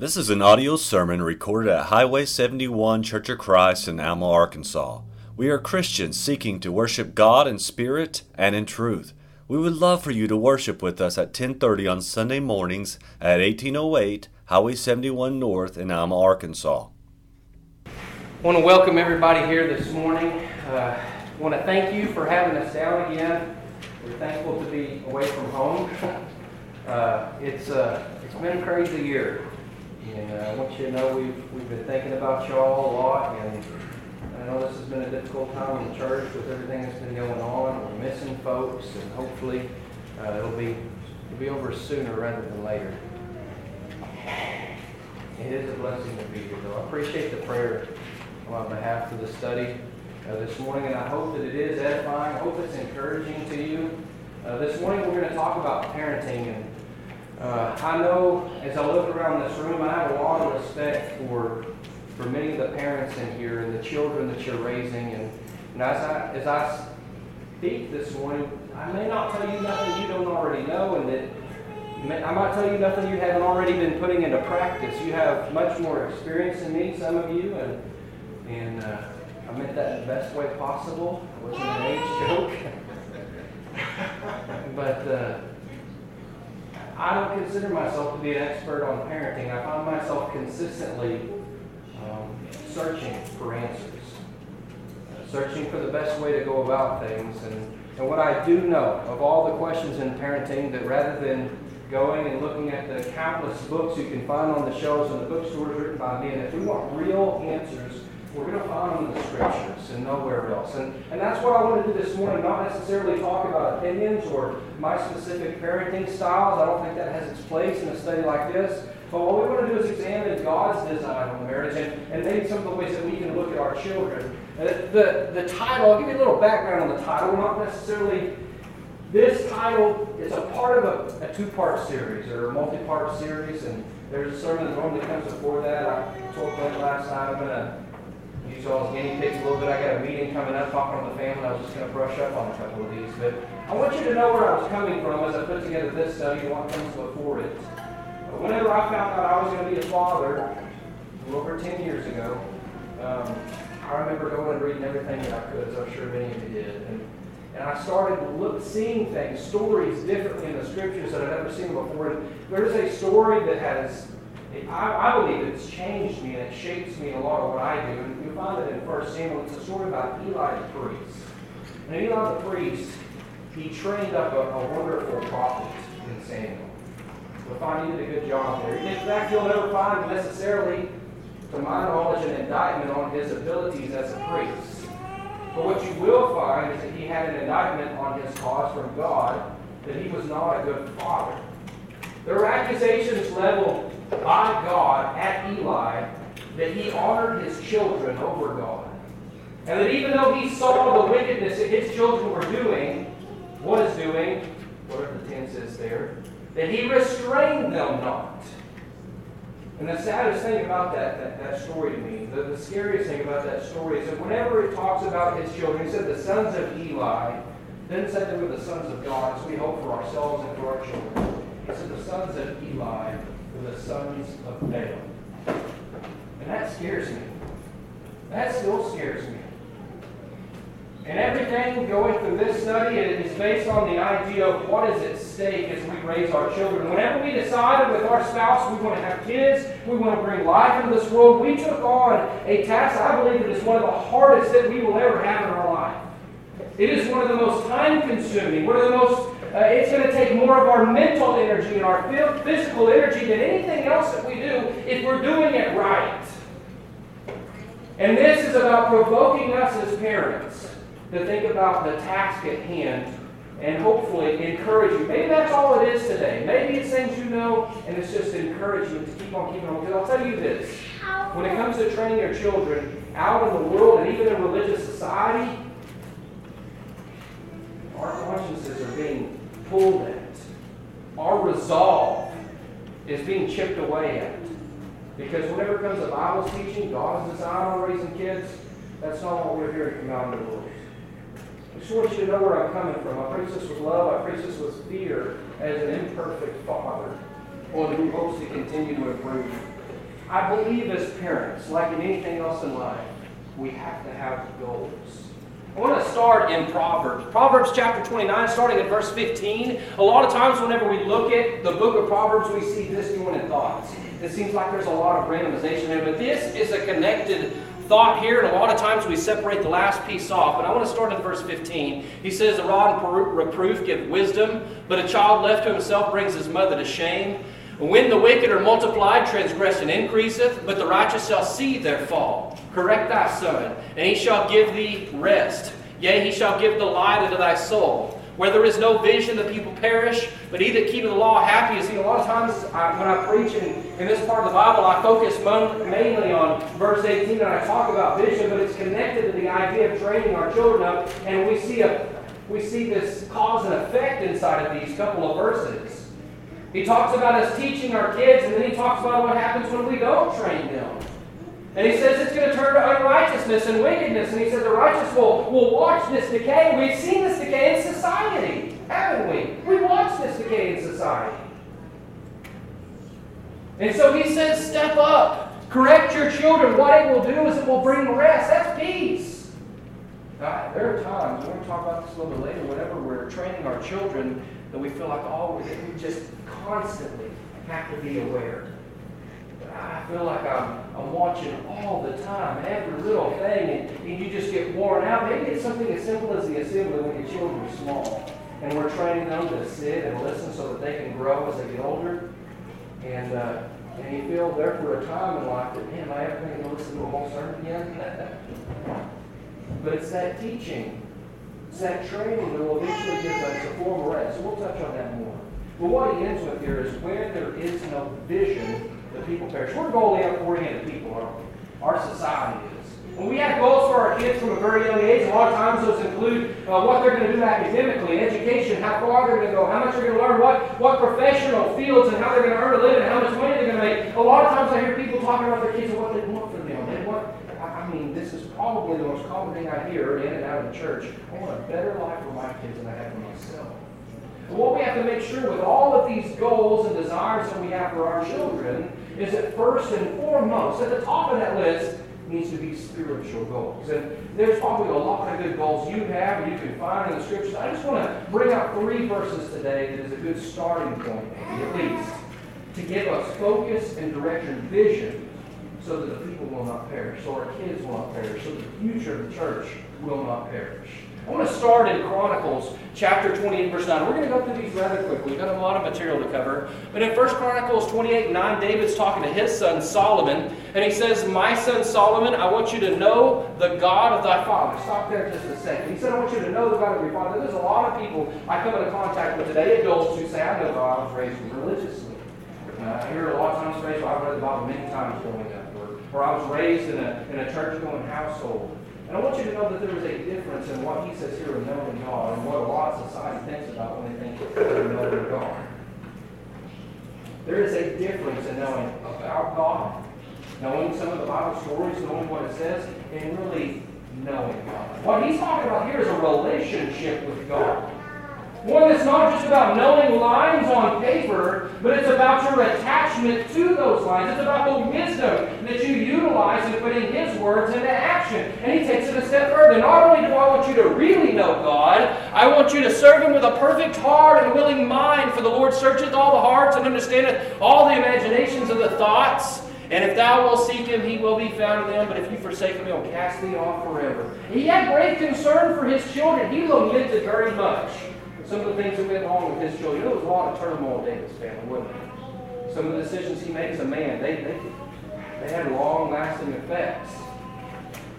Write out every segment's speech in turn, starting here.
This is an audio sermon recorded at Highway 71 Church of Christ in Alma, Arkansas. We are Christians seeking to worship God in spirit and in truth. We would love for you to worship with us at 10:30 on Sunday mornings at 1808 Highway 71 North in Alma, Arkansas. I want to welcome everybody here this morning. Uh, I want to thank you for having us out again. We're thankful to be away from home. Uh, it's uh, it's been a crazy year. And uh, I want you to know we've, we've been thinking about y'all a lot, and I know this has been a difficult time in the church with everything that's been going on. We're missing folks, and hopefully uh, it'll be it'll be over sooner rather than later. It is a blessing to be here, though. I appreciate the prayer on behalf of the study uh, this morning, and I hope that it is edifying. I hope it's encouraging to you. Uh, this morning we're going to talk about parenting and uh, I know as I look around this room, I have a lot of respect for for many of the parents in here and the children that you're raising. And, and as I as I speak this morning, I may not tell you nothing you don't already know, and that I might tell you nothing you haven't already been putting into practice. You have much more experience than me, some of you, and and uh, I meant that in the best way possible. It wasn't an age joke, but. Uh, I don't consider myself to be an expert on parenting. I find myself consistently um, searching for answers, uh, searching for the best way to go about things. And, and what I do know of all the questions in parenting, that rather than going and looking at the countless books you can find on the shelves in the bookstores written by men, if we want real answers, we're going to find them in the scriptures and nowhere else. And, and that's what I want to do this morning, not necessarily talk about opinions or my specific parenting styles. I don't think that has its place in a study like this. But what we want to do is examine God's design on marriage and, and maybe some of the ways that we can look at our children. Uh, the, the title, I'll give you a little background on the title. Not necessarily this title is a part of a, a two-part series or a multi-part series, and there's a sermon that normally comes before that. I told Clint last night I'm going to use all as guinea pigs a little bit. I got a meeting coming up talking to the family. I was just going to brush up on a couple of these. But I want you to know where I was coming from as I put together this study and what comes before it. Whenever I found out I was going to be a father, over 10 years ago, um, I remember going and reading everything that I could, as I'm sure many of you did. And, and I started look, seeing things, stories differently in the scriptures that I'd never seen before. And there's a story that has I, I, believe it's changed me and it shapes me in a lot of what I do. And you find it in 1 Samuel. It's a story about Eli the priest. And Eli the priest, he trained up a, a wonderful prophet in Samuel. You'll find he did a good job there. In fact, you'll never find necessarily, to my knowledge, an indictment on his abilities as a priest. But what you will find is that he had an indictment on his cause from God that he was not a good father. There were accusations leveled by God at Eli that he honored his children over God. And that even though he saw the wickedness that his children were doing, what is doing, whatever the tense is there, that he restrained them not. And the saddest thing about that, that, that story to me, the, the scariest thing about that story is that whenever it talks about his children, he said the sons of Eli, then said they were the sons of God, so we hope for ourselves and for our children. He said the sons of Eli the sons of Belial. And that scares me. That still scares me. And everything going through this study is based on the idea of what is at stake as we raise our children. Whenever we decided with our spouse we want to have kids, we want to bring life into this world, we took on a task I believe that is one of the hardest that we will ever have in our life. It is one of the most time consuming, one of the most uh, it's going to take more of our mental energy and our physical energy than anything else that we do if we're doing it right. And this is about provoking us as parents to think about the task at hand and hopefully encourage you. Maybe that's all it is today. Maybe it's things you know and it's just encouragement to keep on keeping on. Because I'll tell you this when it comes to training your children out in the world and even in religious society, our consciences are being Our resolve is being chipped away at. Because whenever it comes to Bible teaching, God God's design on raising kids, that's not what we're hearing from out of the Lord. I just want you to know where I'm coming from. I preach this with love. I preach this with fear as an imperfect father, one who hopes to continue to improve. I believe as parents, like in anything else in life, we have to have goals. I want to start in Proverbs. Proverbs chapter 29, starting at verse 15. A lot of times, whenever we look at the book of Proverbs, we see disjointed thoughts. It seems like there's a lot of randomization there, but this is a connected thought here, and a lot of times we separate the last piece off. But I want to start at verse 15. He says, A rod and reproof give wisdom, but a child left to himself brings his mother to shame. When the wicked are multiplied, transgression increaseth, but the righteous shall see their fall. Correct thy son, and he shall give thee rest. Yea, he shall give the light unto thy soul. Where there is no vision, the people perish, but he that keepeth the law happy is he. A lot of times I, when I preach in, in this part of the Bible, I focus mainly on verse 18 and I talk about vision, but it's connected to the idea of training our children up, and we see a we see this cause and effect inside of these couple of verses. He talks about us teaching our kids, and then he talks about what happens when we don't train them. And he says it's going to turn to unrighteousness and wickedness. And he says the righteous will, will watch this decay. We've seen this decay in society, haven't we? We watch this decay in society. And so he says, step up, correct your children. What it will do is it will bring rest. That's peace. Now, there are times, we're going to talk about this a little bit later, whenever we're training our children, that we feel like, oh, we just constantly have to be aware But I feel like I'm, I'm watching all the time, every little thing, and, and you just get worn out. Maybe it's something as simple as the assembly when your children are small. And we're training them to sit and listen so that they can grow as they get older. And, uh, and you feel there for a time in life that, man, am I ever going to listen to a whole sermon again? but it's that teaching, it's that training that will eventually give us a form of rest. So we'll touch on that more. But what he ends with here is where there is no vision, the people perish. We're goal oriented people, aren't we? Our society is. When we have goals for our kids from a very young age, a lot of times those include uh, what they're going to do academically, education, how far they're going to go, how much they're going to learn, what, what professional fields and how they're going to earn a living, how much money they're going to make. A lot of times I hear people talking about their kids and what they want for them. They want, I mean, this is probably the most common thing I hear in and out of the church. I want a better life for my kids than I have for myself. And what we have to make sure with all of these goals and desires that we have for our children is that first and foremost, at the top of that list, needs to be spiritual goals. And there's probably a lot of good goals you have and you can find in the scriptures. I just want to bring out three verses today that is a good starting point, maybe at least, to give us focus and direction, vision, so that the people will not perish, so our kids will not perish, so the future of the church will not perish. I want to start in Chronicles chapter 28, verse 9. We're going to go through these rather quickly. We've got a lot of material to cover. But in 1 Chronicles 28, 9, David's talking to his son Solomon, and he says, My son Solomon, I want you to know the God of thy father. Stop there just a second. He said, I want you to know the God of your father. There's a lot of people I come into contact with today, adults who say, I know God, I was raised religiously. Uh, I hear a lot of times well, I've read the Bible many times growing up, or, or I was raised in a, in a church going household. And I want you to know that there is a difference in what he says here of knowing God and what a lot of society thinks about when they think of knowing God. There is a difference in knowing about God, knowing some of the Bible stories, knowing what it says, and really knowing God. What he's talking about here is a relationship with God. One that's not just about knowing lines on paper, but it's about your attachment to those lines. It's about the wisdom that you utilize in putting His words into action. And He takes it a step further. Not only do I want you to really know God, I want you to serve Him with a perfect heart and willing mind, for the Lord searcheth all the hearts and understandeth all the imaginations of the thoughts. And if thou wilt seek him, he will be found in them. But if you forsake him, he will cast thee off forever. He had great concern for his children. He lamented very much some of the things that went wrong with his children. There was a lot of turmoil in David's family, wasn't there? Some of the decisions he made as a man, they, they, they had long-lasting effects.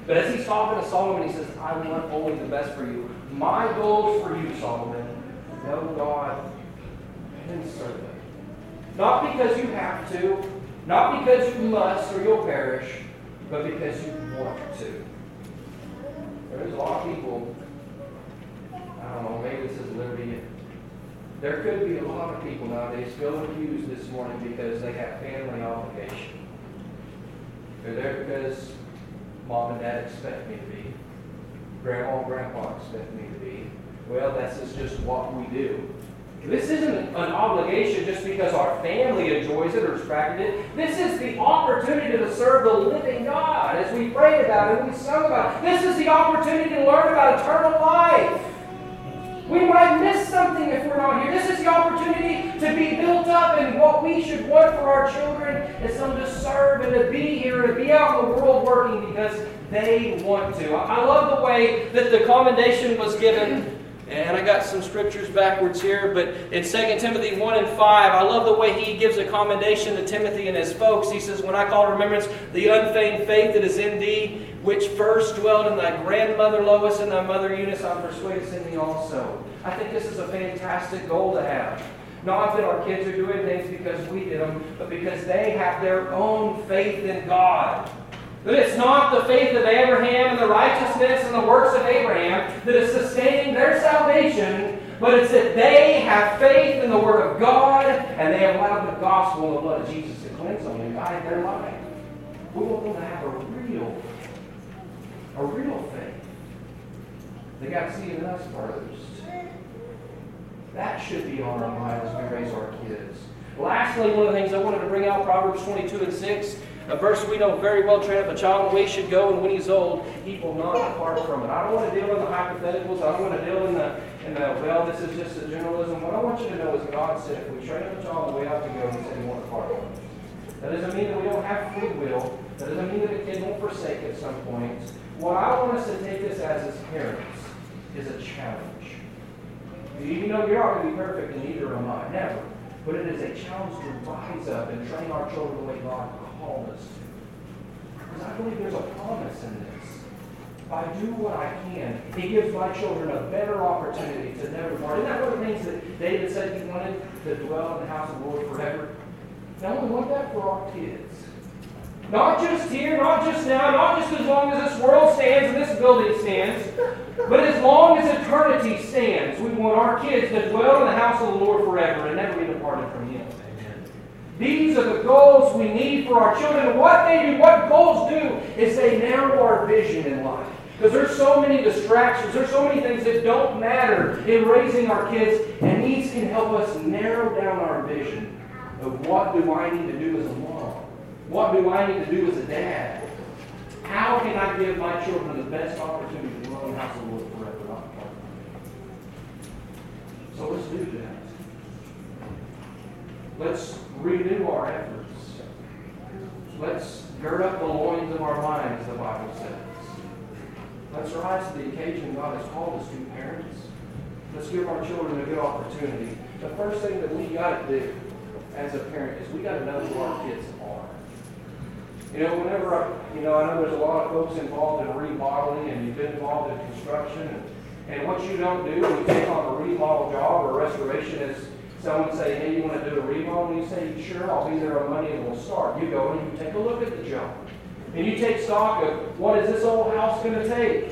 But as he's talking to Solomon, he says, I want only the best for you. My goals for you, Solomon, know God and serve Him. Not because you have to, not because you must or you'll perish, but because you want to. There's a lot of people is. There could be a lot of people nowadays still accused this morning because they have family obligation. They're there because mom and dad expect me to be. Grandma and grandpa expect me to be. Well, that's just what we do. This isn't an obligation just because our family enjoys it or has practiced it. This is the opportunity to serve the living God as we prayed about it and we sung about it. This is the opportunity to learn about eternal life. We might miss something if we're not here. This is the opportunity to be built up, and what we should want for our children is them to serve and to be here and to be out in the world working because they want to. I love the way that the commendation was given and I got some scriptures backwards here, but in 2 Timothy 1 and 5, I love the way he gives a commendation to Timothy and his folks. He says, When I call remembrance the unfeigned faith that is in thee, which first dwelt in thy grandmother Lois and thy mother Eunice, I'm persuaded in thee also. I think this is a fantastic goal to have. Not that our kids are doing things because we did them, but because they have their own faith in God. That it's not the faith of Abraham and the righteousness and the works of Abraham that is sustaining their salvation, but it's that they have faith in the Word of God and they have allowed the gospel and the blood of Jesus to cleanse them and guide their life. We want them to have a a real faith. They got to see in us first. That should be on our mind as we raise our kids. Lastly, one of the things I wanted to bring out, Proverbs 22 and 6. A verse we know very well, train up a child in the way he should go, and when he's old, he will not depart from it. I don't want to deal in the hypotheticals. I don't want to deal in the, in the well, this is just a generalism. What I want you to know is God said if we train up a child the way out to go, he said he won't depart from it. That doesn't mean that we don't have free will. That doesn't mean that a kid won't forsake at some point. What I want us to take this as as parents is a challenge. You know you're not going to be perfect, and neither am I. Never. But it is a challenge to rise up and train our children the way God called us to. Because I believe there's a promise in this. I do what I can, He gives my children a better opportunity to never depart. Isn't that of the things that David said he wanted to dwell in the house of the Lord forever? Now we want that for our kids. Not just here, not just now, not just as long as this world stands and this building stands, but as long as eternity stands. We want our kids to dwell in the house of the Lord forever and never be departed from Him. These are the goals we need for our children. What they do, what goals do, is they narrow our vision in life. Because there's so many distractions, there's so many things that don't matter in raising our kids, and these can help us narrow down our vision of what do I need to do as a mom? What do I need to do as a dad? How can I give my children the best opportunity to house of the Lord forever? So let's do that. Let's renew our efforts. Let's gird up the loins of our minds, the Bible says. Let's rise to the occasion God has called us to, parents. Let's give our children a good opportunity. The first thing that we got to do as a parent is we got to know who our kids are. You know, whenever I, you know, I know there's a lot of folks involved in remodeling, and you've been involved in construction, and, and what you don't do when you take on a remodel job or restoration is someone say, hey, you want to do a remodel? And you say, sure, I'll be there on Monday and we'll start. You go and you take a look at the job. And you take stock of what is this old house going to take?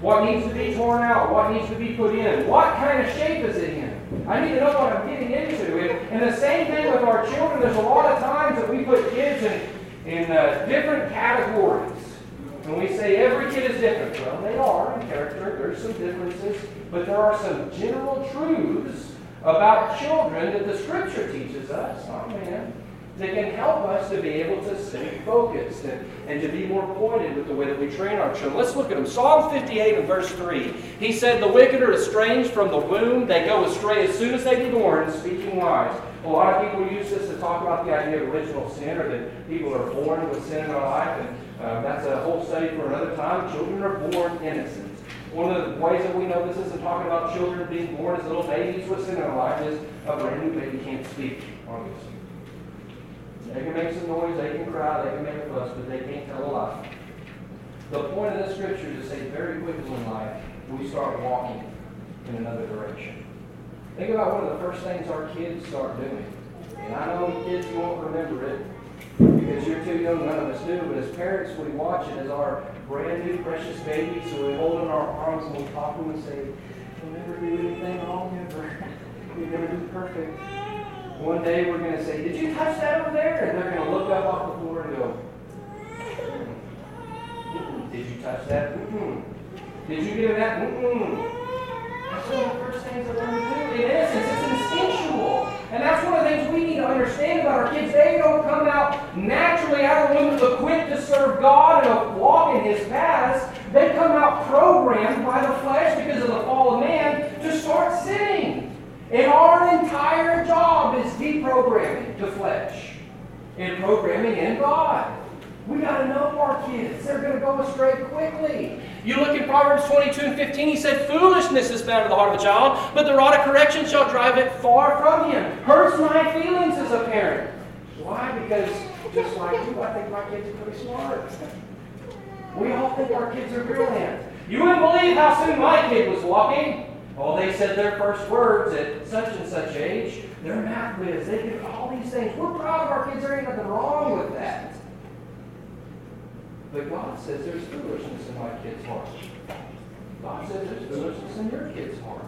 What needs to be torn out? What needs to be put in? What kind of shape is it in? I need to know what I'm getting into. And, and the same thing with our children. There's a lot of times that we put kids in, in uh, different categories. And we say every kid is different. Well, they are in character. There's some differences. But there are some general truths about children that the Scripture teaches us, man, that can help us to be able to stay focused and, and to be more pointed with the way that we train our children. Let's look at them. Psalm 58 and verse 3. He said, The wicked are estranged from the womb. They go astray as soon as they be born, speaking lies. A lot of people use this to talk about the idea of original sin or that people are born with sin in their life. And uh, that's a whole study for another time. Children are born innocent. One of the ways that we know this isn't talking about children being born as little babies with sin in their life is a brand new baby can't speak. They can make some noise, they can cry, they can make a fuss, but they can't tell a lie. The point of this scripture is to say very quickly in life, we start walking in another direction. Think about one of the first things our kids start doing. And I know kids, won't remember it because you're too young, none of us do, but as parents, we watch it as our brand new precious baby, so we hold in our arms and we talk to them and say, You'll never do anything wrong ever. You're going to be perfect. One day we're going to say, Did you touch that over there? And they're going to look up off the floor and go, mm Did you touch that? Mm-mm. Did you give that? Mm-mm. That's one of the first things I learned to do. In essence, it's instinctual. And that's one of the things we need to understand about our kids. They don't come out naturally out of the womb equipped to serve God and walk in His paths. They come out programmed by the flesh because of the fall of man to start sinning. And our entire job is deprogramming the flesh and programming in God. We got to know our kids. They're going to go astray quickly. You look in Proverbs 22 and 15, he said, Foolishness is bound to the heart of a child, but the rod of correction shall drive it far from him. Hurts my feelings as a parent. Why? Because just like you, I think my kids are pretty smart. We all think our kids are brilliant. You wouldn't believe how soon my kid was walking. Oh, they said their first words at such and such age. They're math whiz. They do all these things. We're proud of our kids. There ain't nothing wrong with that. But God says there's foolishness in my kid's heart. God says there's foolishness in your kid's heart.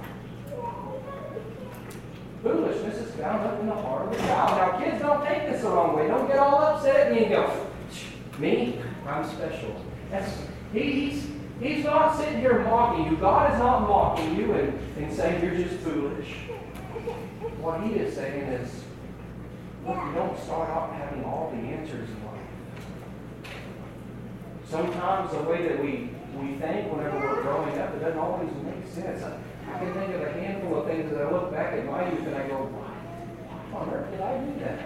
Foolishness is found up in the heart of the child. Now, kids don't take this the wrong way. Don't get all upset at me and go, me? I'm special. That's, he, he's, he's not sitting here mocking you. God is not mocking you and, and saying you're just foolish. What he is saying is, look, you don't start out having all the answers in life. Sometimes the way that we, we think whenever we're growing up, it doesn't always make sense. I, I can think of a handful of things that I look back at my youth and I go, why on earth did I do that?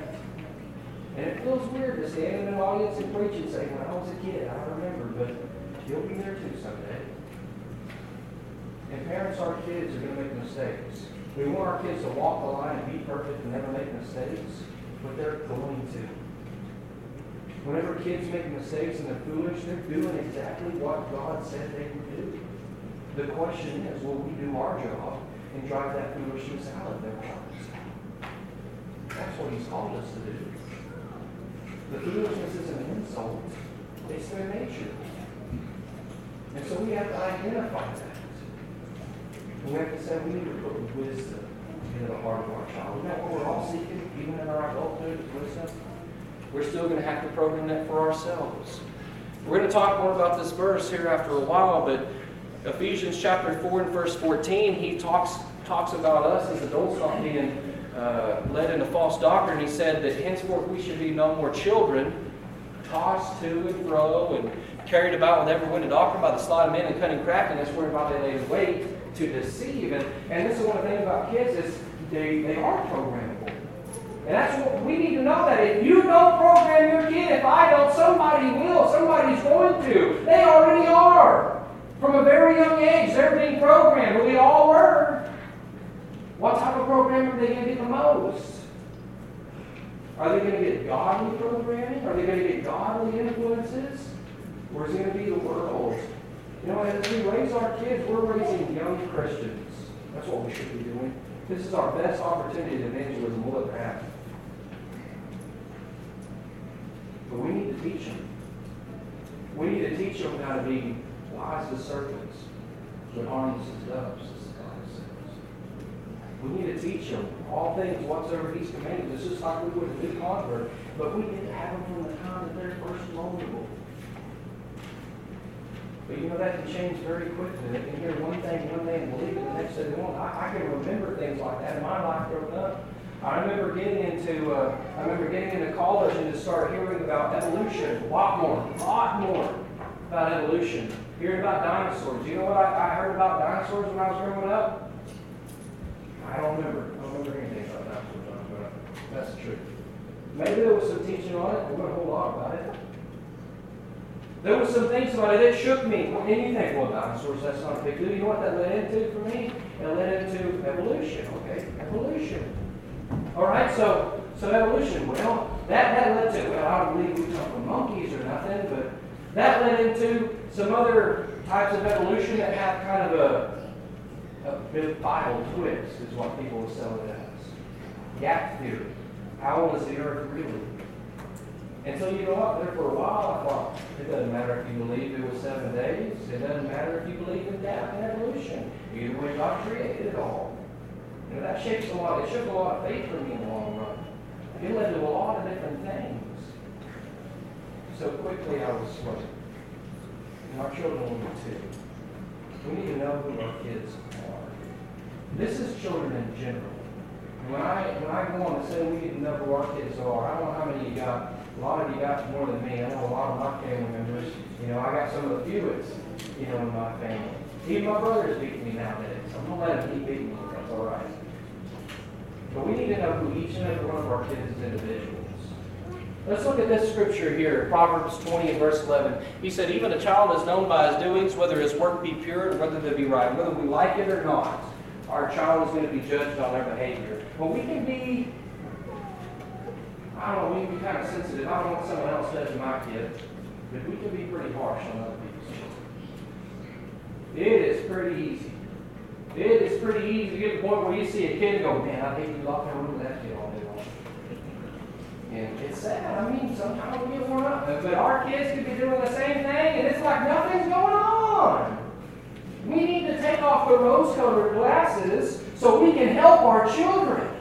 And it feels weird to stand in an audience and preach and say, when I was a kid, I remember, but you'll be there too someday. And parents, our kids are going to make mistakes. We want our kids to walk the line and be perfect and never make mistakes, but they're going to. Whenever kids make mistakes and they're foolish, they're doing exactly what God said they would do. The question is, will we do our job and drive that foolishness out of their hearts? That's what He's called us to do. The foolishness is an insult. It's their nature. And so we have to identify that. And we have to say we need to put wisdom into the heart of our child. Isn't that what we're all seeking, even in our adulthood, wisdom? we're still going to have to program that for ourselves. We're going to talk more about this verse here after a while, but Ephesians chapter 4 and verse 14, he talks, talks about us as adults not being uh, led into false doctrine. He said that henceforth we should be no more children, tossed to and fro and carried about with every wind of doctrine by the sleight of men and cunning craftiness, whereby they lay wait to deceive. And, and this is one of the things about kids is they, they are programmable. And that's what we need to know that if you don't program your kid, if I don't, somebody will. Somebody's going to. They already are. From a very young age, they're being programmed. We all were. What type of program are they going to get the most? Are they going to get godly programming? Are they going to get godly influences? Or is it going to be the world? You know, as we raise our kids, we're raising young Christians. That's what we should be doing. This is our best opportunity to evangelism we'll ever have. But we need to teach them. We need to teach them how to be wise as serpents, but harmless as doves, as God. We need to teach them all things whatsoever He's commanded. This is like we would a new convert, but we need to have them from the time that they're first vulnerable. But you know that can change very quickly. They can hear one thing, one day, and believe it, the next day they won't. I, I can remember things like that in my life growing up. I remember getting into uh, I remember getting into college and to start hearing about evolution a lot more, a lot more about evolution. Hearing about dinosaurs. You know what I, I heard about dinosaurs when I was growing up? I don't remember. I don't remember anything about dinosaurs when I was growing up. That's the truth. Maybe there was some teaching on it. There wasn't a whole lot about it. There was some things about it that shook me. And you think, well, dinosaurs, that's not a big deal. You know what that led into for me? It led into evolution. Okay, evolution. All right, so so evolution. Well, that, that led to, well, I don't believe we come from monkeys or nothing, but that led into some other types of evolution that have kind of a, a bit Bible twist, is what people sell it as. Gap theory. How old is the earth really? And so you know what? There for a while I thought, it doesn't matter if you believe it was seven days. It doesn't matter if you believe in death and evolution. Either way, God created it all. You know, that shakes a lot. It shook a lot of faith for me in the long run. It led to a lot of different things. So quickly I was sweating. And our children will be too. We need to know who our kids are. This is children in general. when I when I go on to say we need to know who our kids are, I don't know how many you got. A lot of you got more than me. I know a lot of my family members. You know, I got some of the fewest, you know, in my family. Even my brothers beat me nowadays. I'm gonna let them keep beating me. That's all right. But we need to know who each and every one of our kids is individuals. Let's look at this scripture here, Proverbs 20 and verse 11. He said, Even a child is known by his doings, whether his work be pure and whether they be right. Whether we like it or not, our child is going to be judged on their behavior. But we can be, I don't know, we can be kind of sensitive. I don't want someone else judging my kid, but we can be pretty harsh on other people's children. It is pretty easy. It is pretty easy to get to the point where you see a kid go, man, I hate you lock that room with that kid all day long. And it's sad. I mean, sometimes we get worn up. But our kids could be doing the same thing, and it's like nothing's going on. We need to take off the rose colored glasses so we can help our children.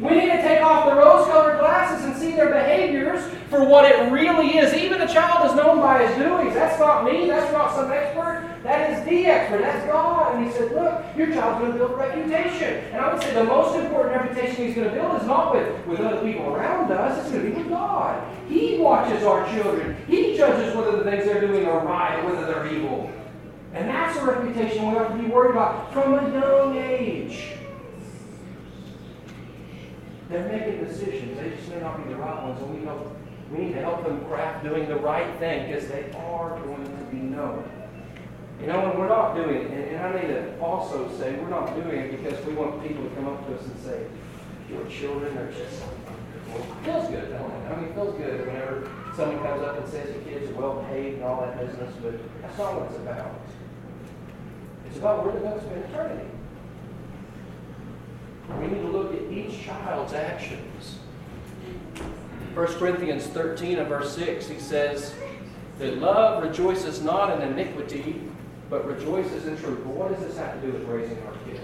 We need to take off the rose colored glasses and see their behaviors for what it really is. Even a child is known by his doings. That's not me. That's not some expert. That is the expert. That's God. And he said, Look, your child's going to build a reputation. And I would say the most important reputation he's going to build is not with, with other people around us, it's going to be with God. He watches our children, He judges whether the things they're doing are right or whether they're evil. And that's a reputation we have to be worried about from a young age. They're making decisions. They just may not be the right ones, and we help. We need to help them craft doing the right thing because they are going to be known. You know, and we're not doing it, and, I need to also say we're not doing it because we want people to come up to us and say, "Your children are just wonderful." It feels good, don't it? I mean, it feels good whenever someone comes up and says your kids are well behaved and all that business, but that's not what it's about. It's about where they're going to spend eternity. We need to look at each child's actions. 1 Corinthians 13 and verse 6, he says that love rejoices not in iniquity, but rejoices in truth. But what does this have to do with raising our kids?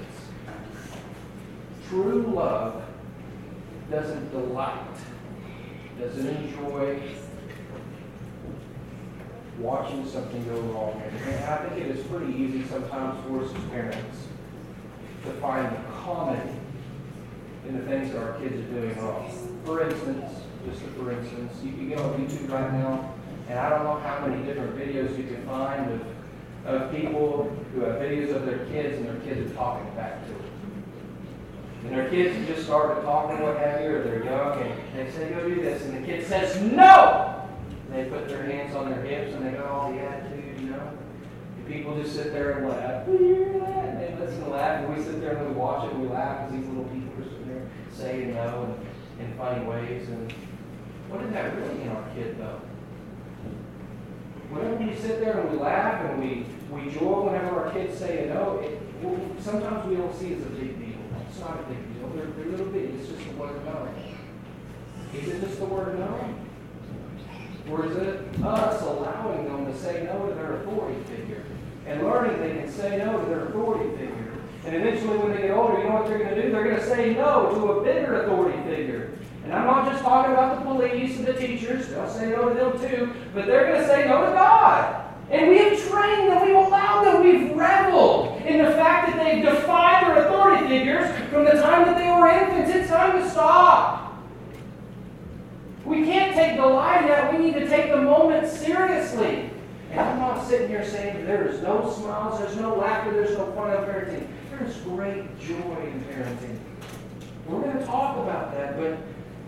True love doesn't delight, doesn't enjoy watching something go wrong. And I think it is pretty easy sometimes for us as parents to find the comedy in the things that our kids are doing wrong. For instance, just for instance, you can go on YouTube right now, and I don't know how many different videos you can find of, of people who have videos of their kids, and their kids are talking back to them. And their kids just started talking, what have you, or they're young, and they say, go do this, and the kid says, no! And they put their hands on their hips, and they got oh, all the attitude, you know? And people just sit there and laugh. And they listen and laugh, and we sit there and we watch it, and we laugh as these little people there saying no in, in funny ways. And what is that really in our kid, though? Whenever we sit there and we laugh and we, we joy whenever our kids say no, it, well, sometimes we don't see it as a big deal. It's not a big deal. They're, they're little bitty. It's just a word no. Is it just the word no? Or is it us allowing them to say no to their authority figure and learning they can say no to their authority figure? And eventually, when they get older, you know what they're going to do? They're going to say no to a bigger authority figure. And I'm not just talking about the police and the teachers, they'll say no to them too, but they're going to say no to God. And we have trained them, we've allowed them, we've reveled in the fact that they've defied their authority figures from the time that they were infants. It's time to stop. We can't take the lie that. We need to take the moment seriously. And I'm not sitting here saying there is no smiles, there's no laughter, there's no fun in parenting. There's great joy in parenting. We're going to talk about that, but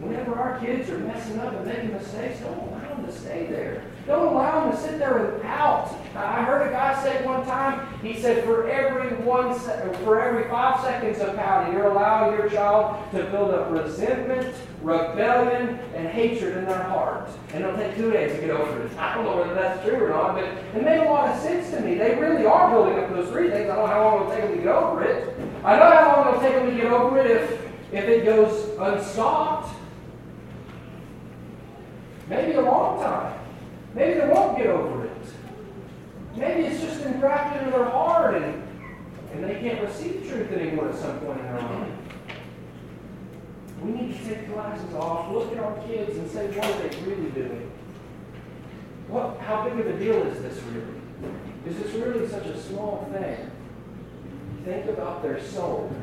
whenever our kids are messing up and making mistakes, don't allow them to stay there. Don't allow them to sit there pout. I heard a guy say one time, he said, for every one for every five seconds of pouting, you're allowing your child to build up resentment, rebellion, and hatred in their heart. And it'll take two days to get over it. I don't know whether that's true or not, but it made a lot of sense to me. They really are building up those three things. I don't know how long it'll take them to get over it. I know how long it'll take them to get over it if, if it goes unstopped. Maybe a long time. Maybe they won't get over it. Maybe it's just engrafted into their heart and, and they can't receive truth anymore at some point in their life. We need to take glasses off, look at our kids, and say, what are they really doing? What, how big of a deal is this really? Is this really such a small thing? Think about their soul.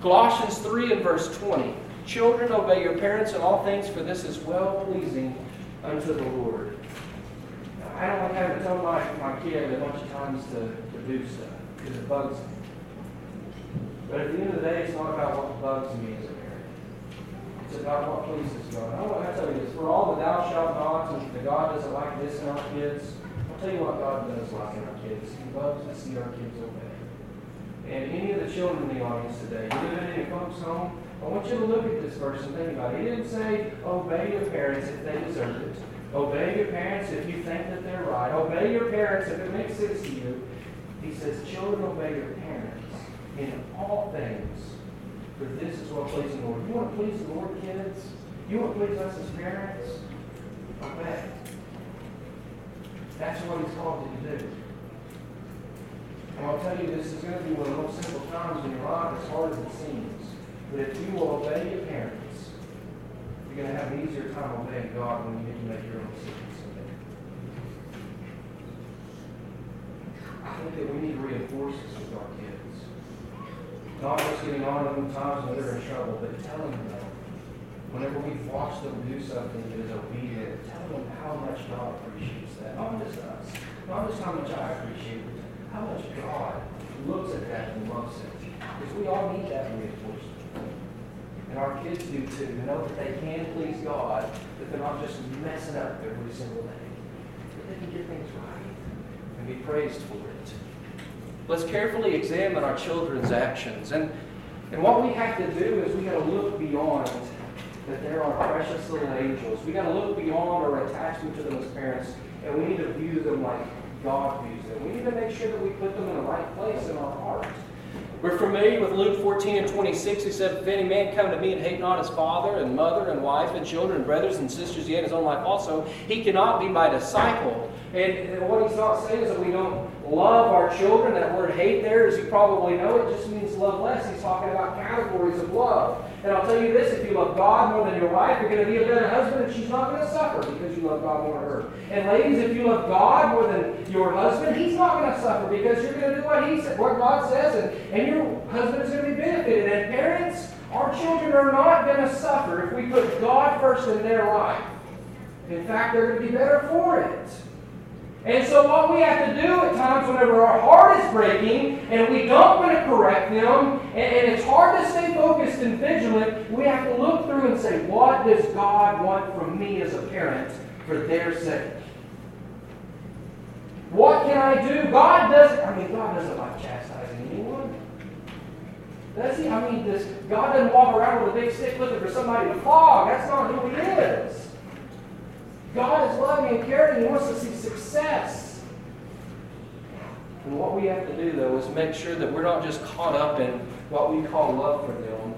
Colossians 3 and verse 20. Children, obey your parents in all things, for this is well pleasing unto the Lord. I don't like having to tell my, my kid a bunch of times to, to do stuff because it bugs me. But at the end of the day, it's not about what bugs me as a parent. It's about what pleases God. I want to tell you this. For all the thou shalt nots and the God doesn't like this in our kids, I'll tell you what God does like in our kids. He loves to see our kids obey. And any of the children in the audience today, you live in a folks' home, I want you to look at this verse and think about it. He didn't say, obey your parents if they deserve it. Obey your parents if you think that they're right. Obey your parents if it makes sense to you. He says, children, obey your parents in all things. For this is what pleases the Lord. You want to please the Lord, kids? You want to please us as parents? Obey. That's what He's called you to do. And I'll tell you, this is going to be one of the most simple times in your life, as hard as it seems. But if you will obey your parents, going to have an easier time obeying God when you get to make your own decisions. I think that we need to reinforce this with our kids. Not just getting on them times when they're in trouble, but telling them whenever we watch them do something that is obedient, tell them how much God appreciates that. Not just us. Not just how much I appreciate it, how much God looks at that and loves it. Because we all need that reinforcement. And our kids do too, to know that they can please God, that they're not just messing up every single day. That they can get things right and be praised for it. Let's carefully examine our children's actions. And, and what we have to do is we got to look beyond that they're our precious little angels. We got to look beyond our attachment to them as parents, and we need to view them like God views them. We need to make sure that we put them in the right place in our heart. We're familiar with Luke 14 and 26. He said, If any man come to me and hate not his father and mother and wife and children and brothers and sisters, yet his own life also, he cannot be my disciple. And what he's not saying is that we don't love our children. That word hate there, as you probably know, it just means love less. He's talking about categories of love. And I'll tell you this, if you love God more than your wife, you're going to be a better husband and she's not going to suffer because you love God more than her. And ladies, if you love God more than your husband, he's not going to suffer because you're going to do what he said, what God says, and, and your husband is going to be benefited. And parents, our children are not going to suffer if we put God first in their life. In fact, they're going to be better for it. And so what we have to do at times whenever our heart is breaking and we don't want to correct them, and, and, it's hard to stay focused and vigilant, we have to look through and say, what does God want from me as a parent for their sake? What can I do? God doesn't, I mean, God doesn't like chastising anyone. Does he? I mean, this, God doesn't walk around with a big stick looking for somebody to flog. That's not who he is. God is loving and caring. He wants to see success. And what we have to do, though, is make sure that we're not just caught up in what we call love for them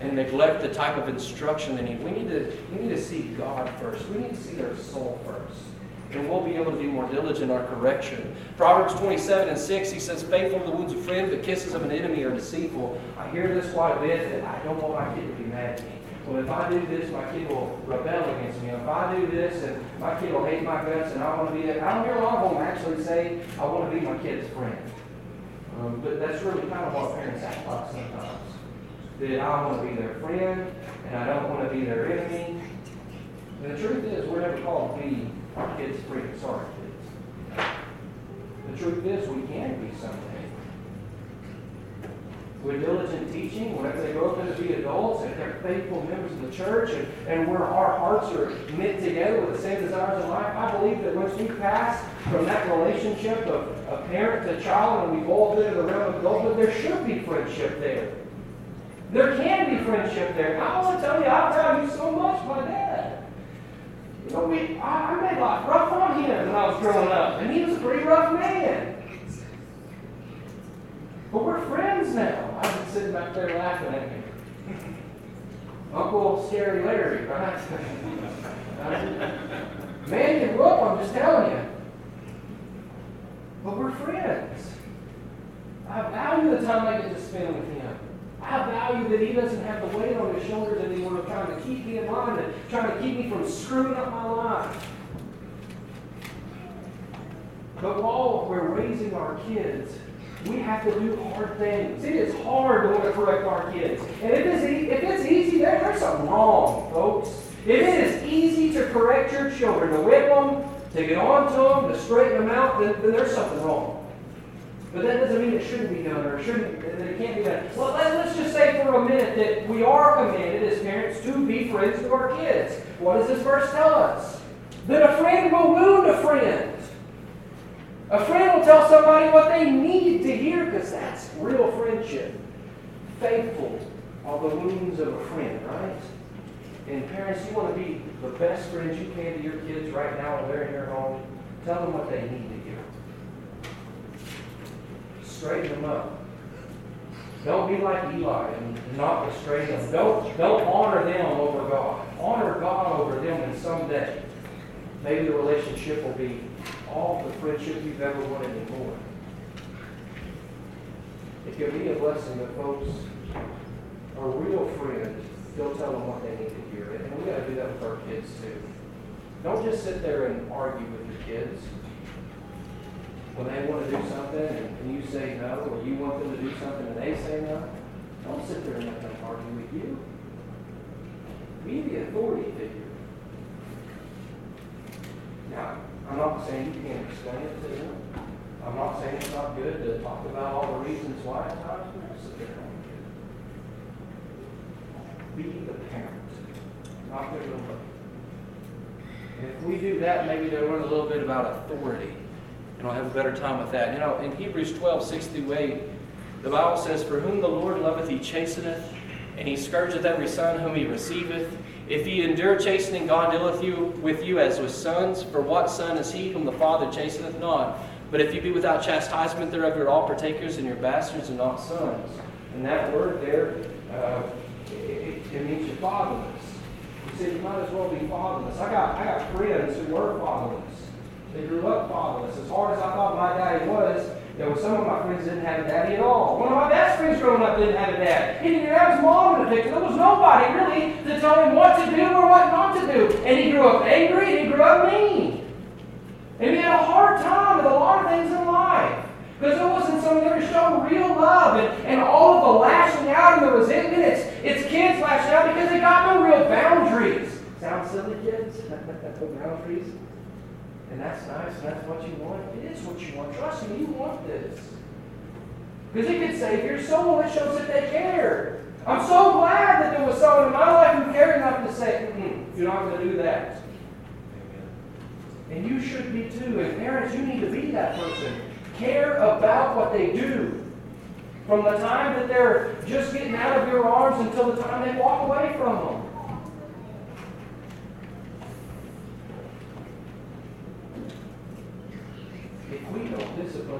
and neglect the type of instruction they need. We need to, we need to see God first. We need to see their soul first. And we'll be able to be more diligent in our correction. Proverbs 27 and 6, he says, Faithful are the wounds of friend, but kisses of an enemy are deceitful. I hear this quite a bit, that I don't want my kid to be mad at me. Well, if I do this, my kid will rebel against me. If I do this, and my kid will hate my guts, and I want to be there. I don't hear a lot of them actually say, I want to be my kid's friend. Um, but that's really kind of what parents act like sometimes. That I want to be their friend, and I don't want to be their enemy. And the truth is, we're never called to be our kids' friend. Sorry, kids. The truth is, we can be something with diligent teaching, whenever they grow up to be adults, if they're faithful members of the church, and, and where our hearts are knit together with the same desires in life, I believe that once we pass from that relationship of a parent to child and we evolve into the realm of adulthood, there should be friendship there. There can be friendship there. I want to tell you, I value so much my dad. You know, we, I, I made life rough on him when I was growing up, and he was a pretty rough man. But we're friends now. I've been sitting back there laughing at me. Uncle Scary Larry, right? Man can whoop, I'm just telling you. But we're friends. I value the time I get to spend with him. I value that he doesn't have the weight on his shoulders anymore of trying to keep me in line and trying to keep me from screwing up my life. But while we're raising our kids, we have to do hard things. It is hard to want to correct our kids. And if it's, e- if it's easy, there's something wrong, folks. If it is easy to correct your children, to whip them, to get on to them, to straighten them out, then, then there's something wrong. But that doesn't mean it shouldn't be done or it shouldn't that it can't be done. Well, let, us just say for a minute that we are commanded as parents to be friends to our kids. What does this verse tell us? That a friend will wound a friend. A friend will tell somebody what they need to hear because that's real friendship. Faithful are the wounds of a friend, right? And parents, you want to be the best friends you can to your kids right now when they're in your home. Tell them what they need to hear. Straighten them up. Don't be like Eli and not restrain them. Don't, don't honor them over God. Honor God over them, and someday maybe the relationship will be all the friendship you've ever wanted and more. It can be a blessing that folks, a real friend, they'll tell them what they need to hear. And we got to do that with our kids too. Don't just sit there and argue with your kids. When they want to do something and you say no, or you want them to do something and they say no, don't sit there and let them argue with you. Be the authority figure. Now, I'm not saying you can't explain it to them. I'm not saying it's not good to talk about all the reasons why at there. Be the parent, not their little And if we do that, maybe they'll learn a little bit about authority. And I'll have a better time with that. You know, in Hebrews 12, 6 through 8, the Bible says, For whom the Lord loveth, he chasteneth, and he scourgeth every son whom he receiveth. If ye endure chastening, God dealeth you with you as with sons. For what son is he whom the Father chasteneth not? But if you be without chastisement thereof, you're all partakers, and you're bastards and not sons. And that word there, uh, it, it, means you're fatherless. You see, you might as well be fatherless. I got, I got friends who were fatherless. They grew up fatherless. As hard as I thought my daddy was, there were some of my friends didn't have a daddy at all. One of my best friends growing up didn't have a dad. He didn't even have his mom in the picture. There was nobody really to tell him what to do or what not to do. And he grew up angry and he grew up mean. And he had a hard time with a lot of things in life. Because it wasn't something that showed real love and, and all of the lashing out and the resentment. It's, it's kids lashing out because they got no real boundaries. Sound silly, kids? boundaries? And that's nice, and that's what you want. It is what you want. Trust me, you want this. Because it could save your soul. It shows that they care. I'm so glad that there was someone in my life who cared enough to say, mm, you're not going to do that. And you should be too. And parents, you need to be that person. Care about what they do. From the time that they're just getting out of your arms until the time they walk away from them. if we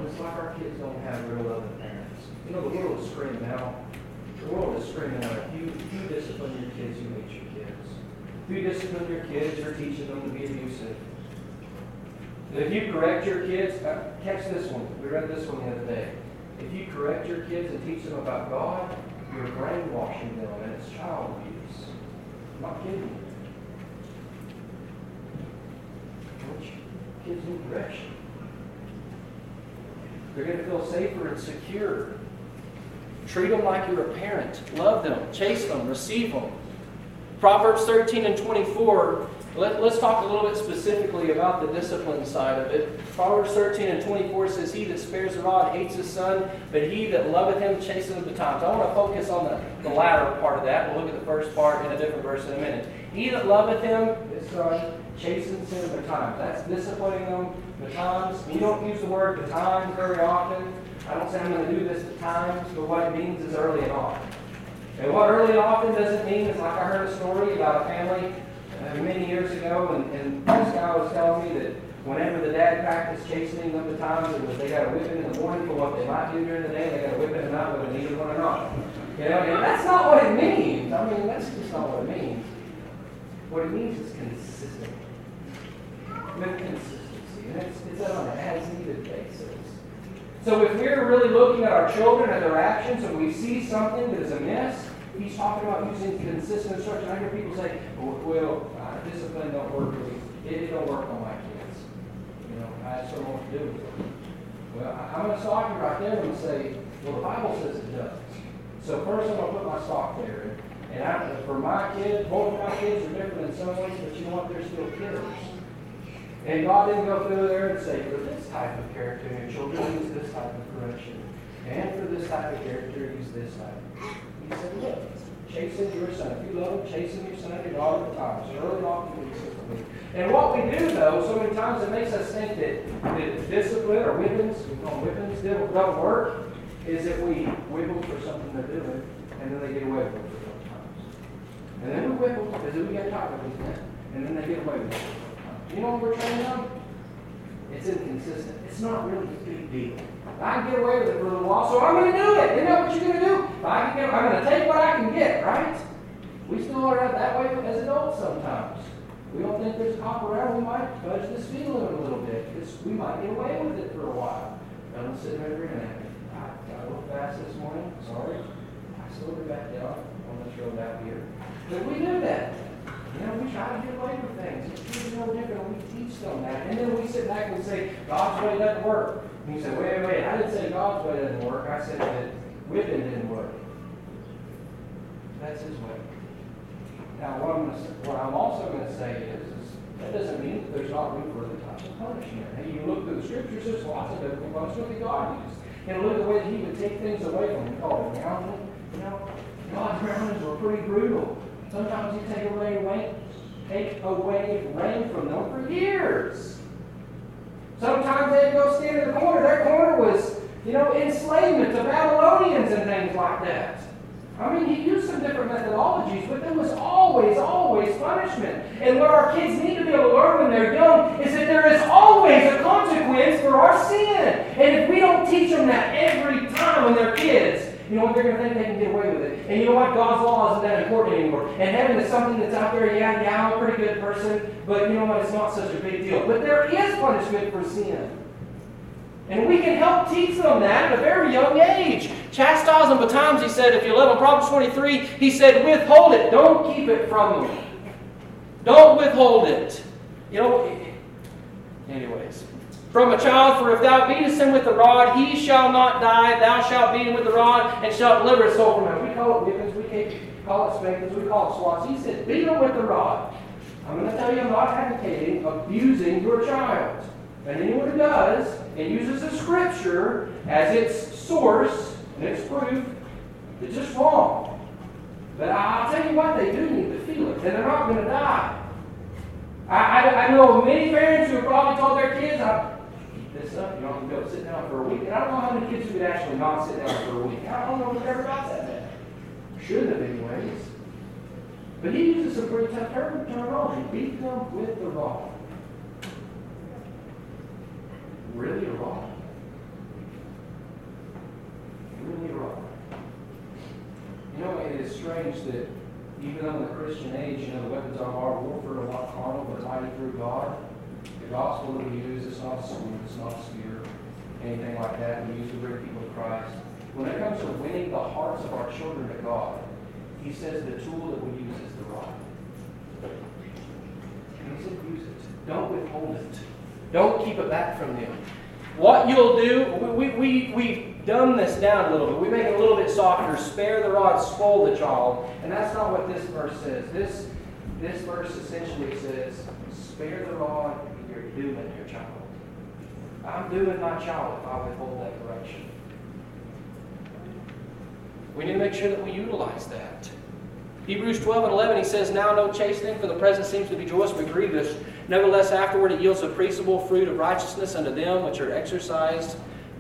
it's like our kids don't have real loving parents. You know, the world is screaming out. The world is screaming out. If you, if you discipline your kids, you hate your kids. If you discipline your kids, you're teaching them to be abusive. If you correct your kids, uh, catch this one. We read this one the other day. If you correct your kids and teach them about God, you're brainwashing them, and it's child abuse. I'm not kidding you. Kids need direction. They're going to feel safer and secure. Treat them like you're a parent. Love them. Chase them. Receive them. Proverbs 13 and 24. Let, us talk a little bit specifically about the discipline side of it. Proverbs 13 and 24 says, He that spares the rod hates his son, but he that loveth him chasteneth betimes. I want to focus on the, the latter part of that. We'll look at the first part in a different verse in a minute. He that loveth him, his son, uh, chastens him betimes. That's disciplining them betimes. We don't use the word betimes very often. I don't say I'm going to do this at times, but what it means is early and often. And what early and often doesn't mean is like I heard a story about a family uh, many years ago, and, and this guy was telling me that whenever the dad practiced chastening them betimes, it was they got a whipping in the morning for what they might do during the day, they got a whipping at night whether they needed one or not. You know, and that's not what it means. I mean, that's just not what it means. What it means is consistent. With consistency. And it's, it's on an as-needed basis. So if we're really looking at our children and their actions and we see something that is amiss, he's talking about using consistent instruction. I hear people say, well, uh, discipline don't work really. It, it don't work on my kids. You know, I just don't know what to do with them. Well, I'm going to stop you right there and say, well, the Bible says it does. So first I'm going to put my stock there. And I, for my kids, both of my kids are different in some ways, but you know what? They're still kids. And God didn't go through there and say, for this type of character your children, use this type of correction. And for this type of character, use this type. He said, look, chasing your son. If you love him, chasing your son your daughter at times, early and often, consistently. And what we do, though, so many times it makes us think that, that discipline or whippings, we call them whippings, don't work, is that we whip them for something they're doing, and then they get away with it. And then we whip them because we get tired of them, and then they get away with it. You know what we're training them? It's inconsistent. It's not really a big deal. I can get away with it for a little while, so I'm going to do it. Isn't that what you're going to do? I can get, I'm going to take what I can get, right? We still are that way as adults sometimes. We don't think there's a cop around. We might fudge the speed limit a little bit. Because we might get away with it for a while. Don't sit there and at me. I got a little fast this morning. Sorry. I slowed it back down on the road out here. But we do that. You know, we try to get away with things. It's no different. We teach them that. And then we sit back and say, God's way doesn't work. And you say, wait, wait. I didn't say God's way doesn't work. I said that whipping didn't work. That's his way. Now, what I'm, what I'm also going to say is, is, that doesn't mean that there's not room for other types of punishment. Hey, you look through the scriptures, there's lots of biblical punishment that God used. And look at the way that he would take things away from him. He called it. You know, God's groundings were pretty brutal. Sometimes he'd take away rain, take away rain from them for years. Sometimes they'd go stand in the corner. Their corner was, you know, enslavement to Babylonians and things like that. I mean, he used some different methodologies, but there was always, always punishment. And what our kids need to be able to learn when they're young is that there is always a consequence for our sin. And if we don't teach them that every time when they're kids, you know what? They're going to think they can get away with it. And you know what? God's law isn't that important anymore. And heaven is something that's out there. Yeah, yeah, I'm a pretty good person, but you know what? It's not such a big deal. But there is punishment for sin. And we can help teach them that at a very young age. Chastise them times, he said, if you love them. Proverbs 23, he said, withhold it. Don't keep it from them. Don't withhold it. You know, anyways. From a child, for if thou beatest him with the rod, he shall not die. Thou shalt beat him with the rod, and shalt deliver his soul from him. We call it whippings, we call it spankings, we call it swats. He said, beat him with the rod. I'm going to tell you, I'm not advocating abusing your child. And anyone who does and uses the scripture as its source and its proof, it's just wrong. But I'll tell you what, they do need to feel it, and they're not going to die. I, I, I know many parents who have probably told their kids, I, you don't go sit down for a week. And I don't know how many kids who would actually not sit down for a week. I don't know if ever got that bad. Should have anyways. But he uses some pretty tough terminology. Beat them with the rod really a wrong. Really a wrong. You know, it is strange that even though in the Christian age, you know, the weapons of our warfare are not carnal, but mighty through God. The gospel that we use is not sword, it's not a spear, anything like that. We use to bring people to Christ. When it comes to winning the hearts of our children to God, he says the tool that we use is the rod. He said, use it. Don't withhold it. Don't keep it back from them. What you'll do, we, we, we've dumbed this down a little bit. We make it a little bit softer. Spare the rod, spoil the child. And that's not what this verse says. This, this verse essentially says, spare the rod, you're doing your child. I'm doing my child if I withhold that correction. We need to make sure that we utilize that. Hebrews 12 and 11, he says, Now no chastening for the present seems to be joyous but grievous. Nevertheless, afterward it yields a peaceable fruit of righteousness unto them which are exercised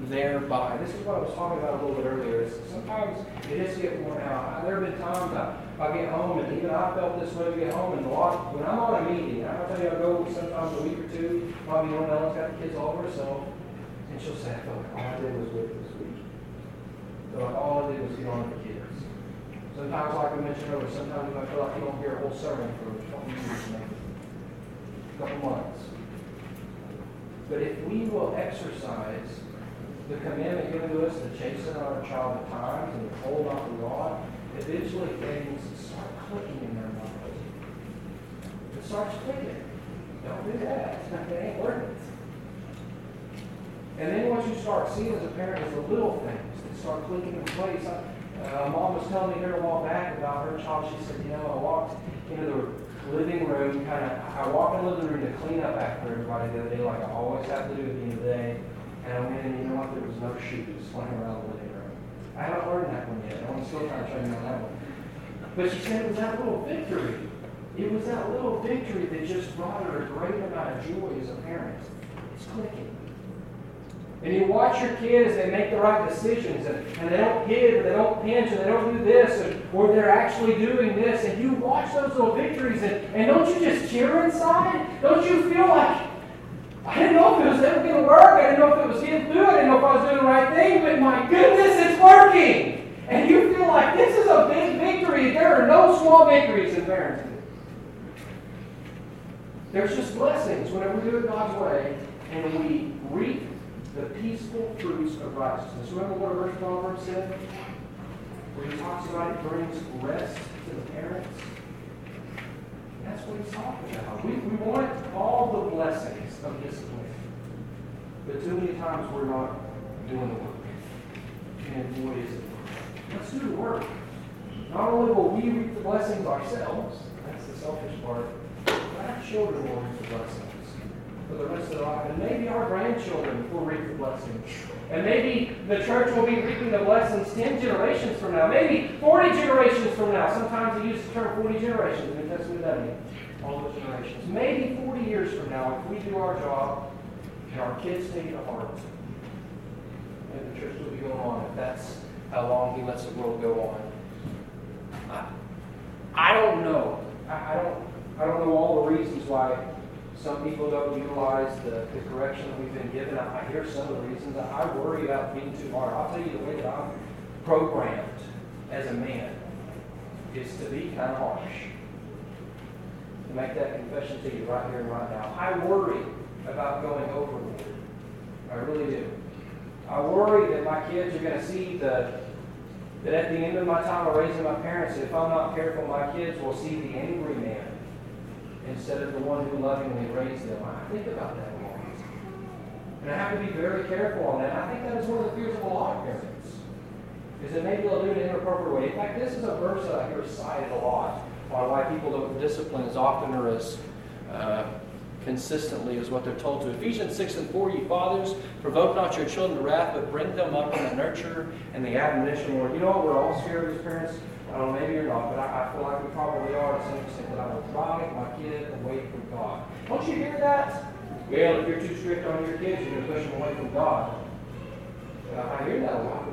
thereby. This is what I was talking about a little bit earlier. Is sometimes it is get worn out. There have been times I, I get home, and even I felt this way to get home, and a lot, when I'm on a meeting, I'm to tell you, I go sometimes a week or two, probably when Ellen's got the kids all over herself, and she'll say, I felt like all I did was with this week. So like all I did was get on the kids. Sometimes, like I mentioned earlier, sometimes I feel like you don't hear a whole sermon for a couple years, maybe a couple months. But if we will exercise the commandment given to us to chasten our child at times and to hold off the rod, eventually things start clicking in their mind. It starts clicking. Don't do that. it's It ain't it. And then once you start seeing as a parent is the little things that start clicking in place. Uh, mom was telling me here a while back about her child. She said, you know, I walked into the living room, kind of, I walked in the living room to clean up after everybody the other day, like I always have to do at the end of the day. And I went in, you know what? There was no shoes laying around the living room. I haven't learned that one yet. I'm still trying to on that one. But she said it was that little victory. It was that little victory that just brought her a great amount of joy as a parent. It's clicking. And you watch your kids, they make the right decisions, and, and they don't hit, or they don't pinch, or they don't do this, and, or they're actually doing this, and you watch those little victories, and, and don't you just cheer inside? Don't you feel like, I didn't know if it was ever going to work, I didn't know if it was getting through, I didn't know if I was doing the right thing, but my goodness, it's working! And you feel like this is a big victory. There are no small victories in parenting. There's just blessings whenever we do it God's way, and we reap the peaceful fruits of righteousness. Remember what verse Proverbs said? Where he talks about it brings rest to the parents. That's what he's talking about. We, we want all the blessings of discipline. But too many times we're not doing the work. And what is it? Let's do the work. Not only will we reap the blessings ourselves, that's the selfish part, but our children will reap the blessings for the rest of their life. And maybe our grandchildren will reap the blessings. And maybe the church will be reaping the blessings 10 generations from now, maybe 40 generations from now. Sometimes they use the term 40 generations in the Testament doesn't All those generations. Maybe 40 years from now, if we do our job and our kids take it to heart, and the church will be going on if that's how long he lets the world go on. I, I don't know. I, I don't I don't know all the reasons why some people don't utilize the, the correction that we've been given. I, I hear some of the reasons. I worry about being too hard. I'll tell you the way that I'm programmed as a man is to be kind of harsh. To make that confession to you right here and right now. I worry about going overboard. I really do. I worry that my kids are going to see the that at the end of my time of raising my parents, if I'm not careful, my kids will see the angry man instead of the one who lovingly raised them. I think about that a lot. And I have to be very careful on that. I think that is one of the fears of a lot of parents. Is that maybe they'll do it in an inappropriate way. In fact, this is a verse that I hear cited a lot on why people don't discipline as often or as uh, consistently as what they're told to. Ephesians 6 and 4, you fathers, provoke not your children to wrath, but bring them up in the nurture and the admonition, Lord. You know what? We're all scared of as parents. I don't know, maybe you're not, but I, I feel like we probably are to some extent that I will drive my kid away from God. Don't you hear that? Well, if you're too strict on your kids, you're going to push them away from God. I hear that a lot.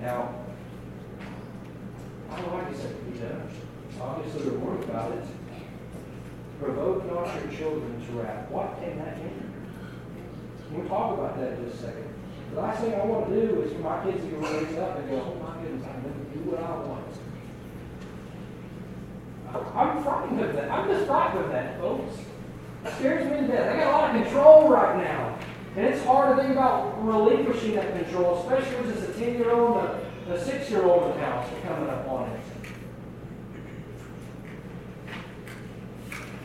Now, I like say be. Obviously, they're worried about it. Provoke not your children to wrath. What can that mean? We'll talk about that in just a second. The last thing I want to do is for my kids to get raised up and go, oh my goodness, I'm going to do what I want. I'm frightened of that. I'm just frightened of that, folks. It scares me to death. I got a lot of control right now. And it's hard to think about relinquishing that control, especially it's a 10 year old and a 6 year old in the house are coming up on it.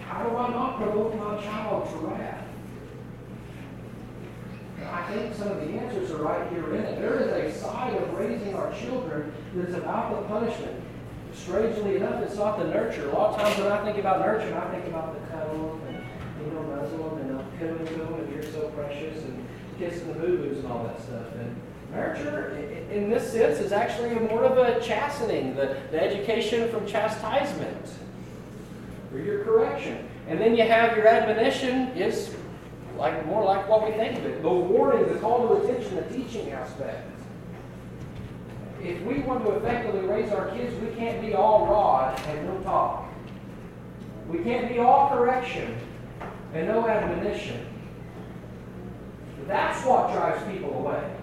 How do I not provoke my child to wrath? I think some of the answers are right here in it. There is a side of raising our children that is about the punishment. Strangely enough, it's not the nurture. A lot of times when I think about nurture, I think about the cuddle and you know, muzzle them and to them and you're so precious and kissing the boo-boos and all that stuff. And nurture, in this sense, is actually more of a chastening, the, the education from chastisement or your correction. And then you have your admonition is like more like what we think of it. The warning, the call to attention, the teaching aspect. If we want to effectively raise our kids, we can't be all rod and no talk. We can't be all correction and no admonition. That's what drives people away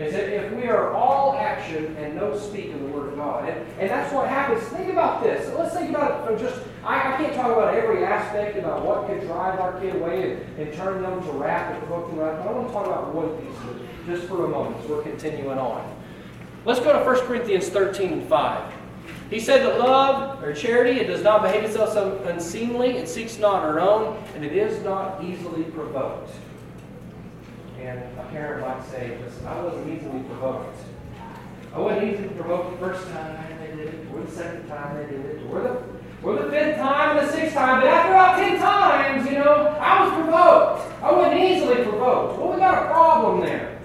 is that if we are all action and no speak in the Word of God, and, and that's what happens. Think about this. Let's think about it from just, I, I can't talk about every aspect about what could drive our kid away and, and turn them to wrath and provoke them to wrath, but I want to talk about one piece of it just for a moment as we're continuing on. Let's go to 1 Corinthians 13 and 5. He said that love or charity, it does not behave itself unseemly, it seeks not her own, and it is not easily provoked. And a parent might say, listen, I wasn't easily provoked. I wasn't easily provoked the first time they did it, or the second time they did it, or the, or the fifth time, or the sixth time, but after about ten times, you know, I was provoked. I wasn't easily provoked. Well, we got a problem there.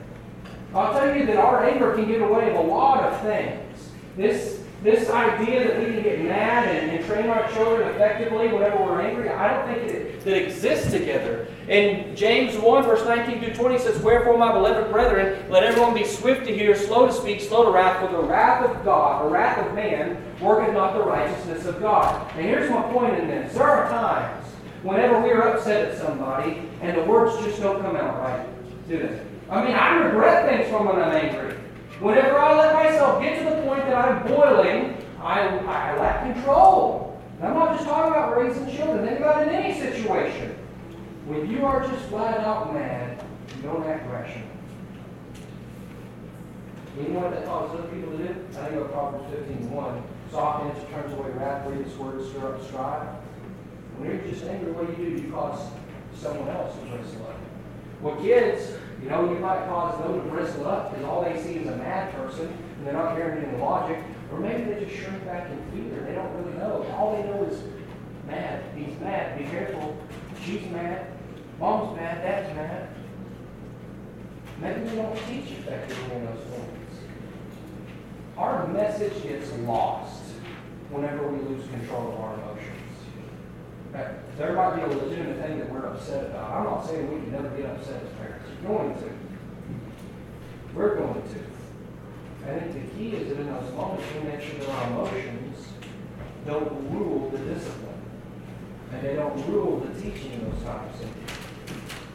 I'll tell you that our anger can get away with a lot of things. This this idea that we can get mad and, and, train our children effectively whenever we're angry, I don't think it, that exists together. In James 1, verse 19 through 20 says, Wherefore, my beloved brethren, let everyone be swift to hear, slow to speak, slow to wrath, for the wrath of God, the wrath of man, worketh not the righteousness of God. And here's my point in this. There are times whenever we are upset at somebody and the words just don't come out right, do they? I mean, I regret things from when I'm angry. Whenever I let myself get to the point that I'm boiling, I, I lack control. And I'm not just talking about raising children. Think about in any situation. When you are just flat out mad, you don't act rational. You know what that causes other people to do? I think of Proverbs 15 1. Soft answer turns away wrath, grievous words stir up strife. When you're just angry, what do you do? You cause someone else to bristle life. Well, kids, you know, you might cause them to bristle up because all they see is a mad person and they're not hearing any logic. Or maybe they just shrink back in fear. They don't really know. All they know is mad. He's mad. Be careful. She's mad. Mom's mad. Dad's mad. Maybe we don't teach effectively in those moments. Our message gets lost whenever we lose control of our emotions. There might be a legitimate thing that we're upset about. I'm not saying we can never get upset going to. We're going to. I think the key is that in those moments we make sure that our emotions don't rule the discipline. And they don't rule the teaching in those times. And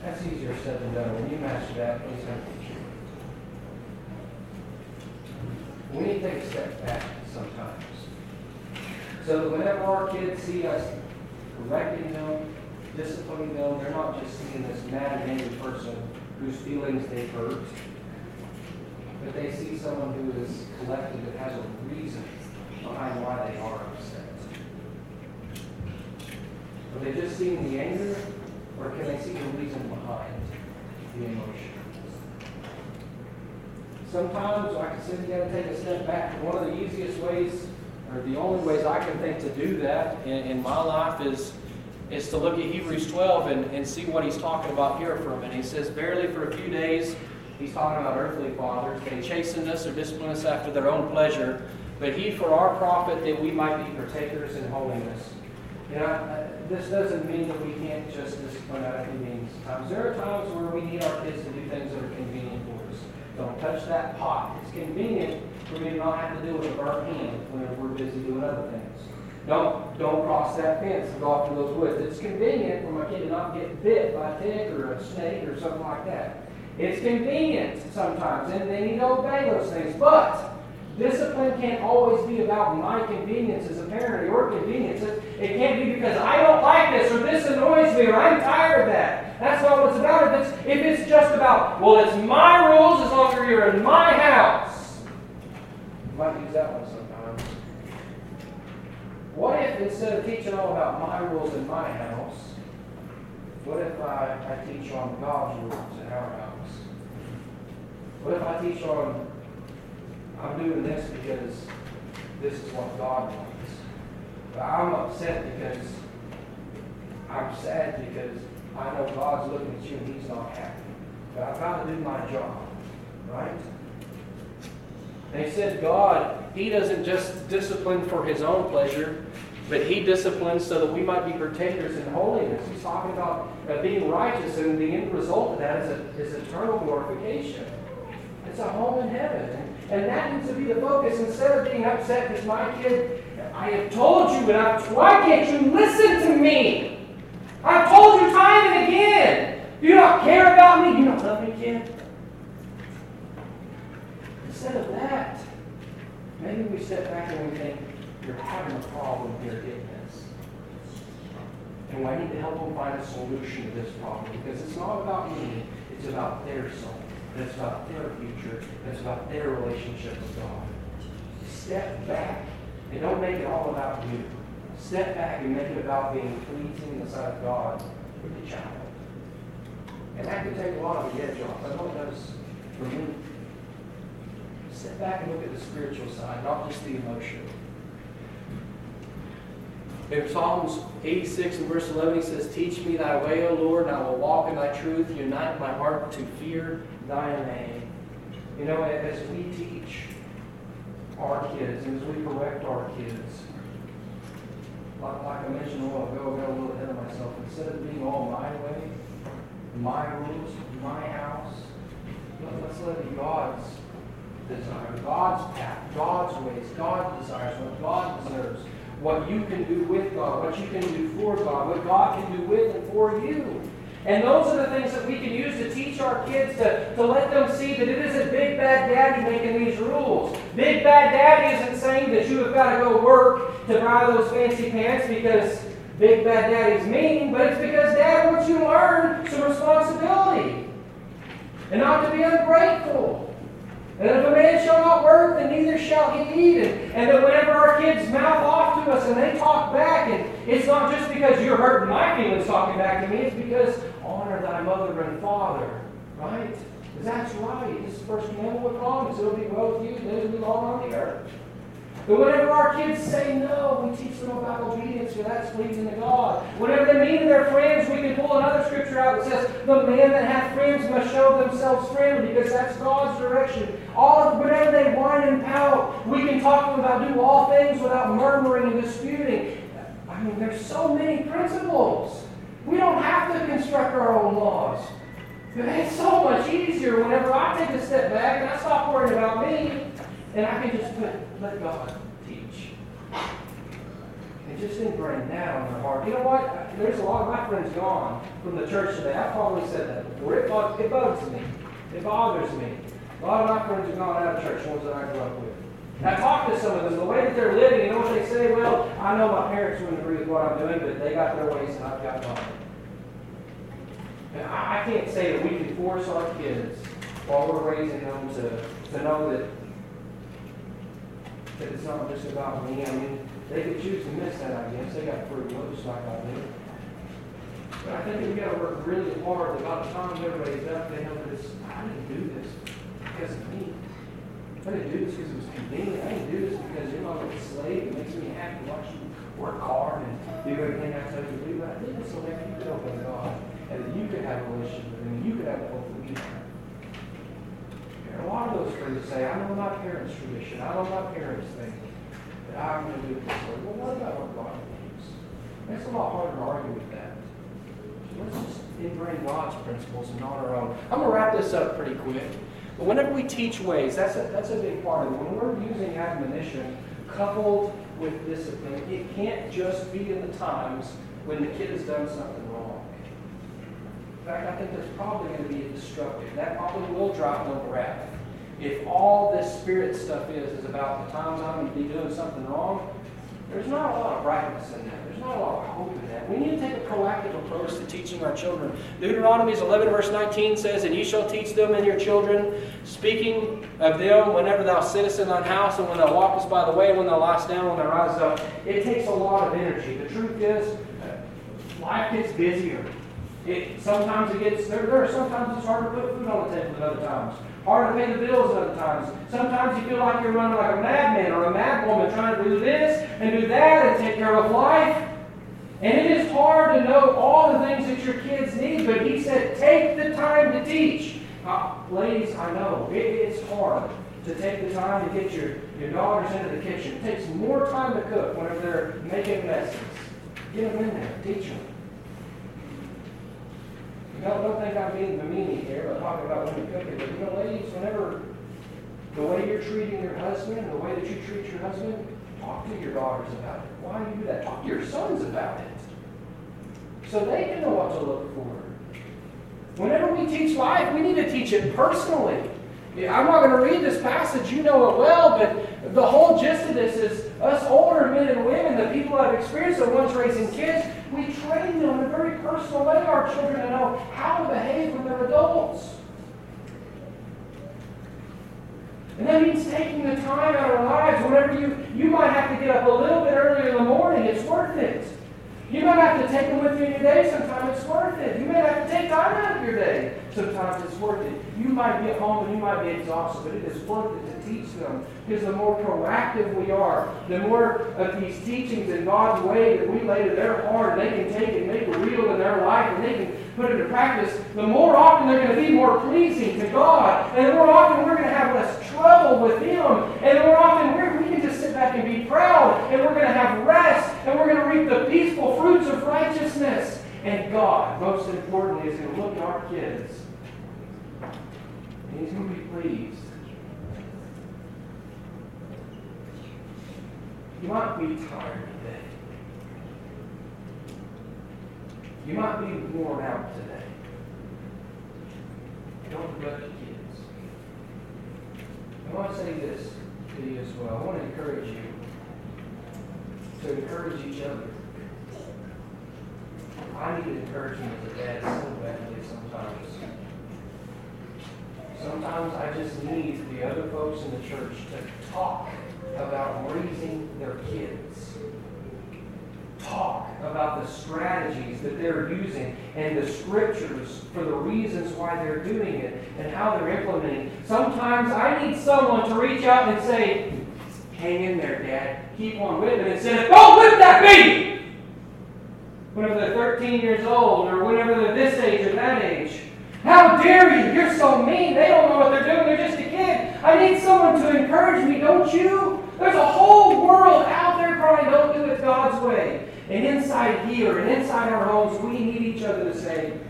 that's easier said than done. When you master that, please help We need to take a step back sometimes. So that whenever our kids see us correcting them, disciplining them. They're not just seeing this mad and angry person whose feelings they hurt, but they see someone who is collected that has a reason behind why they are upset. Are they just seeing the anger, or can they see the reason behind the emotion? Sometimes, I said, you got to take a step back. One of the easiest ways or the only ways I can think to do that in, in my life is is to look at Hebrews 12 and, and see what he's talking about here for a minute. He says, Barely for a few days, he's talking about earthly fathers. They chasten us or discipline us after their own pleasure, but he for our profit that we might be partakers in holiness. You know, uh, this doesn't mean that we can't just discipline out of convenience times. There are times where we need our kids to do things that are convenient for us. Don't touch that pot. It's convenient for me to not have to deal with a burnt hand when we're busy doing other things. Don't, don't cross that fence and go off to those woods. It's convenient for my kid to not get bit by a tick or a snake or something like that. It's convenient sometimes, and they need to obey those things. But discipline can't always be about my convenience as a parent or your convenience. It can't be because I don't like this or this annoys me or I'm tired of that. That's not what it's about. If it's, if it's just about, well, it's my rules as long as you're in my house might use that one. What if instead of teaching all about my rules in my house, what if I, I teach on God's rules in our house? What if I teach on I'm doing this because this is what God wants? But I'm upset because I'm sad because I know God's looking at you and He's not happy. But I've got to do my job, right? They said God, He doesn't just discipline for His own pleasure, but He disciplines so that we might be partakers in holiness. He's talking about uh, being righteous, and the end result of that is, a, is eternal glorification. It's a home in heaven. And, that needs to be the focus. Instead of being upset because my kid, I have told you, I, why can't you listen to me? I've told you time and again. You don't care about me? You don't love me, kid? Instead of that, maybe we step back and we think, you're having a problem here getting this. And why I need to help them find a solution to this problem because it's not about me, it's about their soul. It's about their future. It's about their relationship with God. Step back and don't make it all about you. Step back and make it about being pleasing in the sight of God with the child. And that can take a lot of the edge off. I know does for me. Step back and look at the spiritual side, not just the emotional. In Psalms 86 and verse 11, he says, Teach me thy way, O Lord, and I will walk in thy truth. Unite my heart to fear thy name. You know, as we teach our kids, and as we correct our kids, like, I mentioned a while ago, I got a little ahead of myself. Instead of being all my way, my rules, my house, let's let it be God's desire, God's path, God's ways, God's desires, what God deserves what you can do with God, what you can do for God, what God can do with and for you. And those are the things that we can use to teach our kids to, to let them see that it isn't Big Bad Daddy making these rules. Big Bad Daddy isn't saying that you have got to go work to buy those fancy pants because Big Bad Daddy's mean, but it's because Dad wants you to learn some responsibility and not to be ungrateful. And if a man shall not work, then neither shall he eat. And, and that whenever our kids mouth off to us and they talk back, and it's not just because you're hurting my feelings talking back to me, it's because honor thy mother and father. Right? That's right. This is the first commandment with promise. It'll be well with you, and long on the earth. Whenever our kids say no, we teach them about obedience, for that's pleasing to God. Whenever they meet their friends, we can pull another scripture out that says, The man that hath friends must show themselves friendly, because that's God's direction. All whenever they whine and pout, we can talk to them about do all things without murmuring and disputing. I mean, there's so many principles. We don't have to construct our own laws. It's so much easier whenever I take a step back and I stop worrying about me and I can just put, let God teach. And just ingrain that on their heart. You know what? There's a lot of my friends gone from the church today. I've probably said that before. It, bugs, it bugs me. It bothers me. A lot of my friends have gone out of church, ones that I grew up with. And I talk to some of them, the way that they're living, you know what they say? Well, I know my parents wouldn't agree with what I'm doing, but they got their ways and I've got mine. And I, I can't say that we can force our kids while we're raising them to, to know that that it's not just about me. I mean, they could choose to miss that, I guess. They got free just like I do. But I think we got to work really hard that by the time they're up, they know that it's, I didn't do this because of me. I didn't do this because it was convenient. I didn't do this because you're not a slave. It makes me happy to watch you work hard and do everything I tell you to do. But I did this so that you could open God and that you could have a relationship with Him. You could have a hope that we have. And a lot of those friends say, I know my parents' tradition. I know my parents think that I'm going to do this way. Well, what about what God thinks? It's a lot harder to argue with that. So let's just ingrain God's principles and not our own. I'm going to wrap this up pretty quick. But whenever we teach ways, that's a, that's a big part of it. When we're using admonition coupled with discipline, it can't just be in the times when the kid has done something fact, I think there's probably going to be a destructive. That probably will drop no wrath. If all this spirit stuff is is about the times I'm going to be doing something wrong, there's not a lot of brightness in that. There's not a lot of hope in that. We need to take a proactive approach to teaching our children. Deuteronomy 11, verse 19 says, And ye shall teach them and your children, speaking of them whenever thou sittest in thine house, and when thou walkest by the way, when thou liest down, when thou risest up. It takes a lot of energy. The truth is, uh, life gets busier. It, sometimes it gets, there, there sometimes it's hard to put food on the table at other times. Hard to pay the bills at other times. Sometimes you feel like you're running like a madman or a madwoman trying to do this and do that and take care of life. And it is hard to know all the things that your kids need, but he said, take the time to teach. Uh, ladies, I know, it, it's hard to take the time to get your, your daughters into the kitchen. It takes more time to cook whenever they're making messes. Get them in there, teach them. Don't, don't think I'm being demeaning here, but talking about when you cook it. But you know, ladies, whenever the way you're treating your husband, the way that you treat your husband, talk to your daughters about it. Why do you do that? Talk to your sons about it. So they can know what to look for. Whenever we teach life, we need to teach it personally. I'm not going to read this passage, you know it well, but the whole gist of this is us older men and women, the people have experienced the ones raising kids, we train them in a very personal way, our children, to know how to behave when they're adults. And that means taking the time out of our lives. Whenever you, you might have to get up a little bit earlier in the morning, it's worth it. You might have to take them with you in your day. Sometimes it's worth it. You may have to take time out of your day. Sometimes it's worth it. You might be at home and you might be exhausted, but it is worth it to teach them. Because the more proactive we are, the more of these teachings in God's way that we lay to their heart, they can take and make real in their life, and they can put into practice, the more often they're going to be more pleasing to God. And the more often we're going to have less trouble with Him. And the more often we can be proud. And we're going to have rest. And we're going to reap the peaceful fruits of righteousness. And God, most importantly, is going to look at our kids. And He's going to be pleased. You might be tired today. You might be worn out today. Don't neglect your kids. I want to say this to you as well. I want to encourage you to encourage each other. I need encouragement dad so badly sometimes. Sometimes I just need the other folks in the church to talk about raising their kids about the strategies that they're using and the scriptures for the reasons why they're doing it and how they're implementing. Sometimes I need someone to reach out and say, Hang in there, Dad. Keep on with whipping instead of, Don't whip that baby! Whenever they're 13 years old or whenever they're this age or that age. How dare you? You're so mean. They don't know what they're doing. They're just a kid. I need someone to encourage me, don't you? There's a whole world out there crying, don't do it God's way. And inside here and inside our homes, we need each other to say,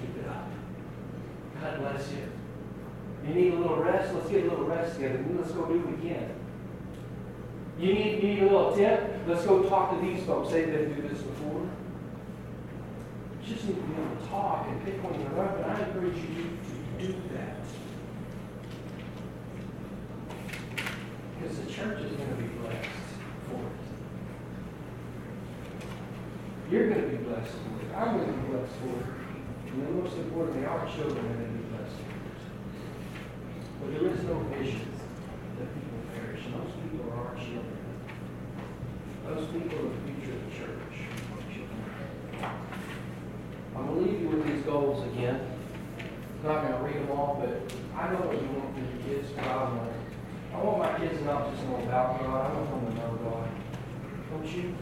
keep it up. God bless you. You need a little rest? Let's get a little rest together. Let's go do we can. You need, you need a little tip? Let's go talk to these folks. They've been through this before. You just need to be able to talk and pick one another up, and I encourage you to do that. Because the church is going to be blessed for it. You're going to be blessed for it. I'm going to be blessed for it. And then most importantly, our children are going to be blessed for it. But there is no vision that people perish. And people are our children. Those people are the future of the church. I'm going to leave you with these goals again. I'm not going to read them all, but I know what you want for your kids, but I want I want my kids not just know about God, I want them to know God. Don't you?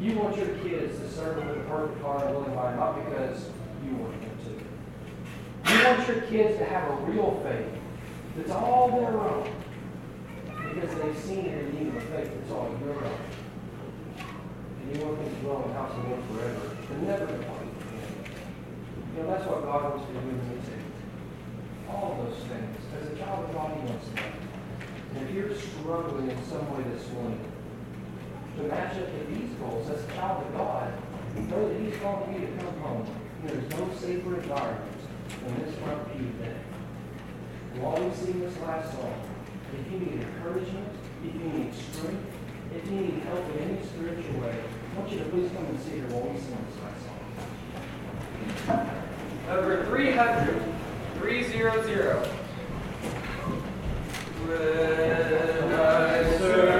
You want your kids to serve with a perfect heart and willing mind, not because you want them to. You want your kids to have a real faith that's all their own because they've seen it in you, a faith that's all your own. And you want them to dwell in the house of God forever and never depart. You know, that's what God wants to do with me too. All those things. As a child of God, He wants to. And if you're struggling in some way this morning, to match up to these goals as a child of God. Know that He's calling you to come home. There's no safer environment than this front pew today. While we sing this last song, if you need encouragement, if you need strength, if you need help in any spiritual way, I want you to please come and sit here while we sing this last song. Number 300, 300. When I survey